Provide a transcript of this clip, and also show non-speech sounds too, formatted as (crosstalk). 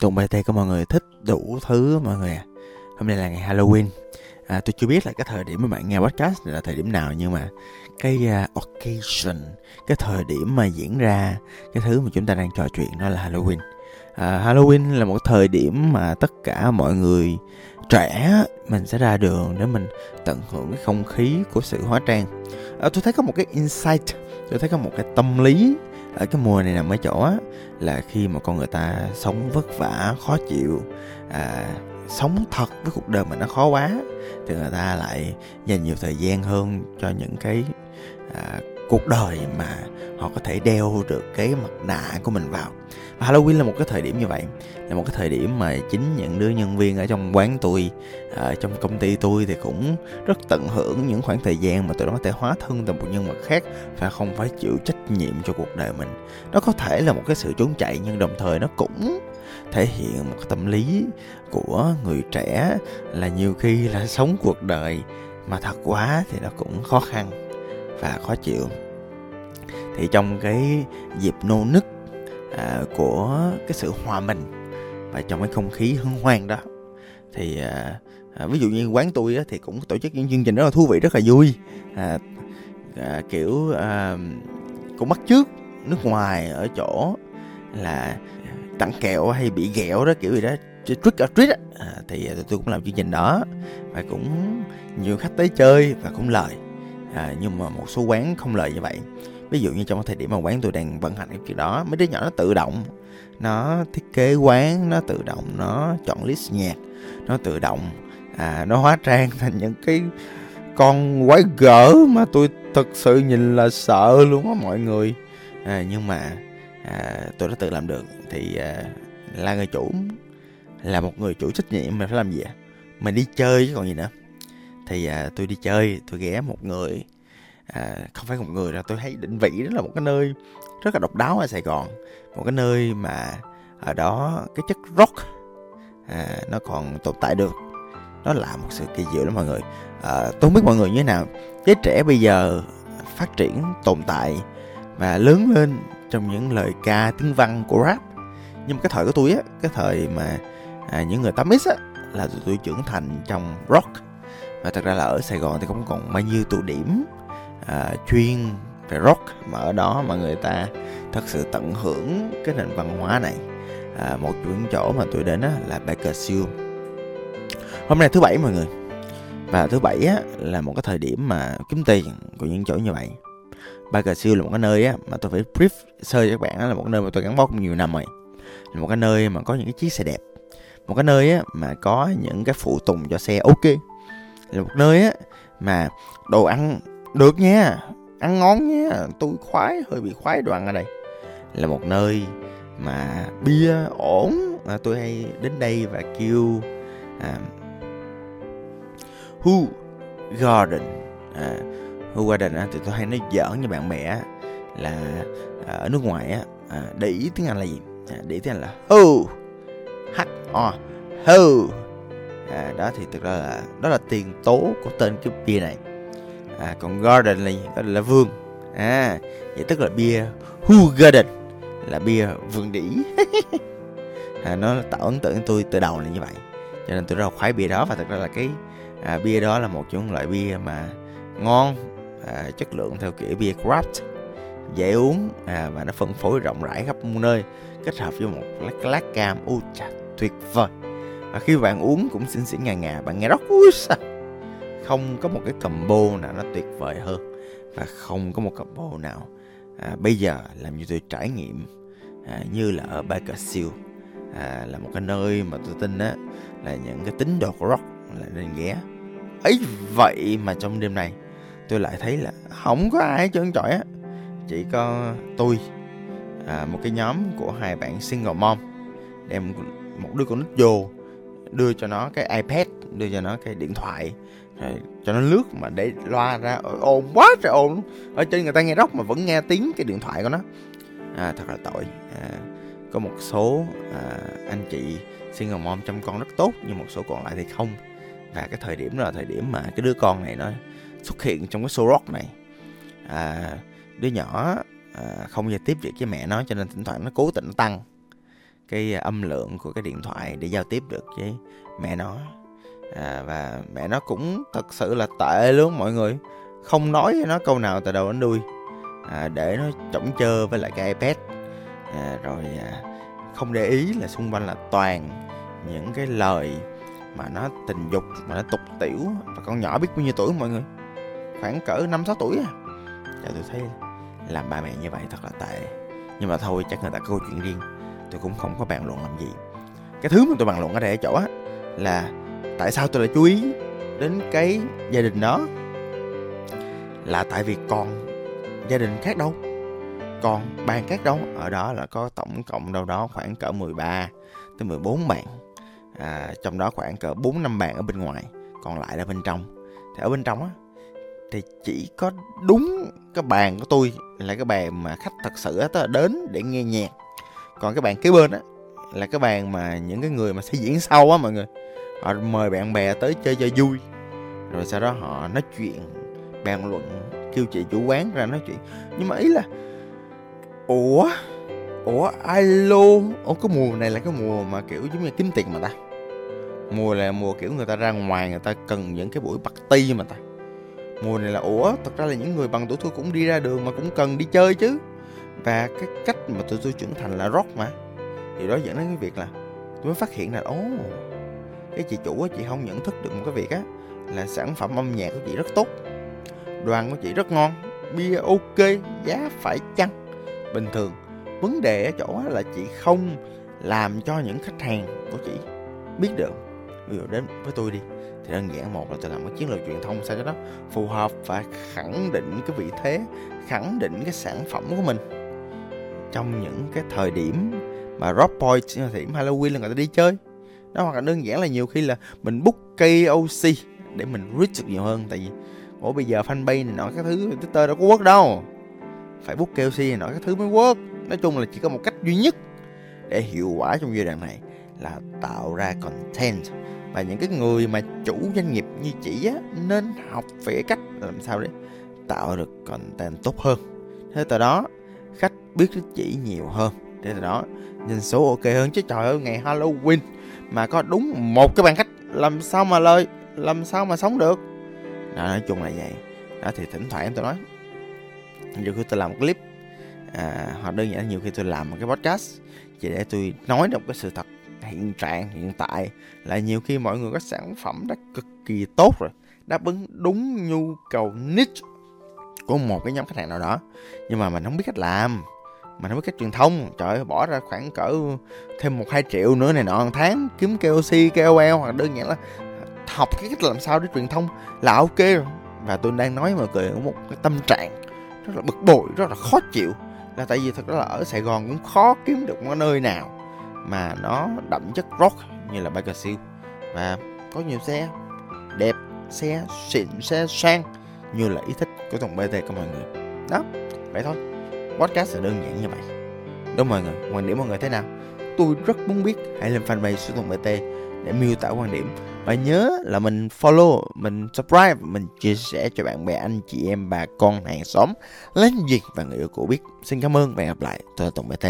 tuần BT của mọi người thích đủ thứ mọi người à. Hôm nay là ngày Halloween. À, tôi chưa biết là cái thời điểm mà bạn nghe podcast là thời điểm nào nhưng mà cái uh, occasion, cái thời điểm mà diễn ra cái thứ mà chúng ta đang trò chuyện đó là Halloween. À, Halloween là một thời điểm mà tất cả mọi người trẻ mình sẽ ra đường để mình tận hưởng cái không khí của sự hóa trang. À, tôi thấy có một cái insight, tôi thấy có một cái tâm lý ở cái mùa này nằm ở chỗ á, là khi mà con người ta sống vất vả khó chịu à, sống thật với cuộc đời mà nó khó quá thì người ta lại dành nhiều thời gian hơn cho những cái à, cuộc đời mà họ có thể đeo được cái mặt nạ của mình vào. Và Halloween là một cái thời điểm như vậy, là một cái thời điểm mà chính những đứa nhân viên ở trong quán tôi ở trong công ty tôi thì cũng rất tận hưởng những khoảng thời gian mà tụi nó có thể hóa thân thành một nhân vật khác và không phải chịu trách nhiệm cho cuộc đời mình. Nó có thể là một cái sự trốn chạy nhưng đồng thời nó cũng thể hiện một cái tâm lý của người trẻ là nhiều khi là (laughs) sống cuộc đời mà thật quá thì nó cũng khó khăn và khó chịu thì trong cái dịp nô nức à, của cái sự hòa mình và trong cái không khí hân hoan đó thì à, à, ví dụ như quán tôi á, thì cũng tổ chức những chương trình rất là thú vị rất là vui. À, à, kiểu à, cũng bắt trước nước ngoài ở chỗ là tặng kẹo hay bị ghẹo đó kiểu gì đó trick or treat á. À, thì à, tôi cũng làm chương trình đó và cũng nhiều khách tới chơi và cũng lời. À, nhưng mà một số quán không lời như vậy ví dụ như trong cái thời điểm mà quán tôi đang vận hành cái chuyện đó mấy đứa nhỏ nó tự động nó thiết kế quán nó tự động nó chọn list nhạc nó tự động à, nó hóa trang (laughs) thành những cái con quái gở mà tôi thật sự nhìn là sợ luôn á mọi người. À, nhưng mà à, tôi đã tự làm được thì à, là người chủ là một người chủ trách nhiệm mình phải làm gì ạ? Mình đi chơi chứ còn gì nữa. Thì à, tôi đi chơi tôi ghé một người à, không phải một người là tôi thấy định vị đó là một cái nơi rất là độc đáo ở Sài Gòn. Một cái nơi mà ở đó cái chất rock à, nó còn tồn tại được. Đó là một sự kỳ diệu đó mọi người. À, tôi không biết mọi người như thế nào. Giới trẻ bây giờ phát triển tồn tại và lớn lên trong những lời ca tiếng văn của rap. Nhưng mà cái thời của tôi á cái thời mà à, những người 8x á là tụi tôi trưởng thành trong rock. Và thật ra là ở Sài Gòn thì cũng còn bao nhiêu tụ điểm à, chuyên về rock mà ở đó mà người ta thật sự tận hưởng cái nền văn hóa này. À, một chuyến những chỗ mà tôi đến á, là Bakersfield hôm nay thứ bảy mọi người và thứ bảy á, là một cái thời điểm mà kiếm tiền của những chỗ như vậy. Bakersfield là một cái nơi á, mà tôi phải brief sơ cho các bạn á, là một cái nơi mà tôi gắn bó cũng nhiều năm rồi. Là một cái nơi mà có những cái chiếc xe đẹp một cái nơi á, mà có những cái phụ tùng cho xe ok. Là một nơi á, mà đồ ăn được nha ăn ngon nha. Tôi khoái hơi bị khoái đoạn ở đây. Là một nơi mà bia ổn. À, tôi hay đến đây và kêu à, Who Garden. À, Who Garden á, thì tôi hay nói giỡn với bạn bè là à, ở nước ngoài á à, để ý tiếng Anh là gì? À, để ý tiếng Anh là Who H O Who à, đó thì thực ra là đó là tiền tố của tên cái bia này à, còn garden là gì? Garden là vườn. À vậy tức là bia who garden là bia vườn đỉ (laughs) à, nó tạo ấn tượng với tôi từ đầu là như vậy. Cho nên tôi rất là khoái bia đó và thật ra là cái à, bia đó là một trong loại bia mà ngon à, chất lượng theo kiểu bia craft. Dễ uống à, và nó phân phối rộng rãi khắp muôn nơi kết hợp với một lát, lát cam. U chà, tuyệt vời. Và khi bạn uống cũng xinh xỉn ngà ngà bạn nghe rất ui sao không có một cái combo nào nó tuyệt vời hơn và không có một combo nào à, bây giờ làm như tôi trải nghiệm à, như là ở Bakersfield à, là một cái nơi mà tôi tin á là những cái tín đồ của rock là nên ghé. Ấy vậy mà trong đêm này tôi lại thấy là không có ai trơn trọi á chỉ có tôi à, một cái nhóm của hai bạn single mom đem một đứa con nít vô đưa cho nó cái ipad đưa cho nó cái điện thoại cho nó lướt mà để loa ra. Ồn quá trời ồn ở trên người ta nghe rock mà vẫn nghe tiếng cái điện thoại của nó. À, thật là tội. À, có một số à, anh chị single mom chăm con rất tốt nhưng một số còn lại thì không. Và cái thời điểm đó là thời điểm mà cái đứa con này nó xuất hiện trong cái show rock này. À, đứa nhỏ à, không giao tiếp được với mẹ nó cho nên thỉnh thoảng nó cố tình tăng cái à, âm lượng của cái điện thoại để giao tiếp được với mẹ nó à, và mẹ nó cũng thật sự là tệ luôn mọi người. Không nói với nó câu nào từ đầu đến đuôi. À, để nó chổng chơ với lại cái ipad. À, rồi à, không để ý là xung quanh là toàn những cái lời mà nó tình dục mà nó tục tiểu. Và con nhỏ biết bao nhiêu tuổi mọi người? Khoảng cỡ năm sáu tuổi à. Trời tôi thấy làm ba mẹ như vậy thật là tệ. Nhưng mà thôi chắc người ta có câu chuyện riêng. Tôi cũng không có bàn luận làm gì. Cái thứ mà tôi bàn luận ở đây ở chỗ á Là tại sao tôi lại chú ý đến cái gia đình đó? Là tại vì còn gia đình khác đâu. Còn bàn khác đâu. Ở đó là có tổng cộng đâu đó khoảng cỡ 13 tới 14 bạn. À, Trong đó khoảng cỡ 4 năm bạn ở bên ngoài Còn lại là bên trong. Thì ở bên trong á thì chỉ có đúng cái bàn của tôi là cái bàn mà khách thật sự á đến để nghe nhạc. Còn cái bàn kế bên á là cái bàn mà những cái người mà sẽ diễn sau á mọi người họ mời bạn bè tới chơi cho vui. Rồi sau đó họ nói chuyện, bàn luận, kêu chị chủ quán ra nói chuyện. Nhưng mà ý là, ủa? Ủa, alo? Ủa, cái mùa này là cái mùa mà kiểu giống như kiếm tiền mà ta. Mùa là mùa kiểu người ta ra ngoài người ta cần những cái buổi party mà ta. Mùa này là, ủa, thật ra là những người bằng tuổi tôi cũng đi ra đường mà cũng cần đi chơi chứ. Và cái cách mà tụi tôi trưởng thành là rock mà. Thì đó dẫn đến cái việc là tôi mới phát hiện là ố cái chị chủ chị không nhận thức được một cái việc á, là sản phẩm âm nhạc của chị rất tốt, đoàn của chị rất ngon, bia ok, giá phải chăng? Bình thường, vấn đề ở chỗ là chị không làm cho những khách hàng của chị biết được. Ví dụ đến với tôi đi, thì đơn giản một là tôi làm cái chiến lược truyền thông sao cho nó phù hợp và khẳng định cái vị thế, khẳng định cái sản phẩm của mình. Trong những cái thời điểm mà Rock point thời điểm Halloween là người ta đi chơi đó, hoặc là đơn giản là nhiều khi là mình book KOC để mình reach được nhiều hơn. Tại vì, ủa, bây giờ fanpage này nọ, các thứ, Twitter đâu có work đâu. Phải book KOC này nọ, các thứ mới work. Nói chung là chỉ có một cách duy nhất để hiệu quả trong giai đoạn này là tạo ra content. Và những cái người mà chủ doanh nghiệp như chị á, nên học về cách làm sao để tạo được content tốt hơn. Thế từ đó, khách biết đến chị nhiều hơn để đó nhìn số ok hơn chứ trời ơi ngày Halloween mà có đúng một cái bàn khách làm sao mà lời làm sao mà sống được. Đó, nói chung là vậy. Đó thì thỉnh thoảng tôi nói nhiều khi tôi làm một clip à, hoặc đơn giản nhiều khi tôi làm một cái podcast chỉ để tôi nói được cái sự thật hiện trạng hiện tại là nhiều khi mọi người có sản phẩm đã cực kỳ tốt rồi đáp ứng đúng nhu cầu niche của một cái nhóm khách hàng nào đó nhưng mà mình không biết cách làm mà nó biết cách truyền thông, trời ơi, bỏ ra khoảng cỡ thêm một hai triệu nữa này nọ hàng tháng, kiếm KOC, KOL hoặc đơn giản là học cái cách làm sao để truyền thông là ok rồi. Và tôi đang nói mọi người một cái tâm trạng rất là bực bội, rất là khó chịu. Là tại vì thật ra là ở Sài Gòn cũng khó kiếm được một nơi nào mà nó đậm chất rock như là Baker Seal và có nhiều xe đẹp, xe xịn, xe sang như là ý thích của dòng BT của mọi người. Đó, vậy thôi podcast là đơn giản như vậy đúng mọi người, quan điểm mọi người thế nào? Tôi rất muốn biết, hãy lên fanpage của thùng BT để miêu tả quan điểm. Và nhớ là mình follow, mình subscribe, mình chia sẻ cho bạn bè, anh chị em, bà con, hàng xóm, láng giềng và người yêu cũ biết. Xin cảm ơn và hẹn gặp lại, tôi là tùng bt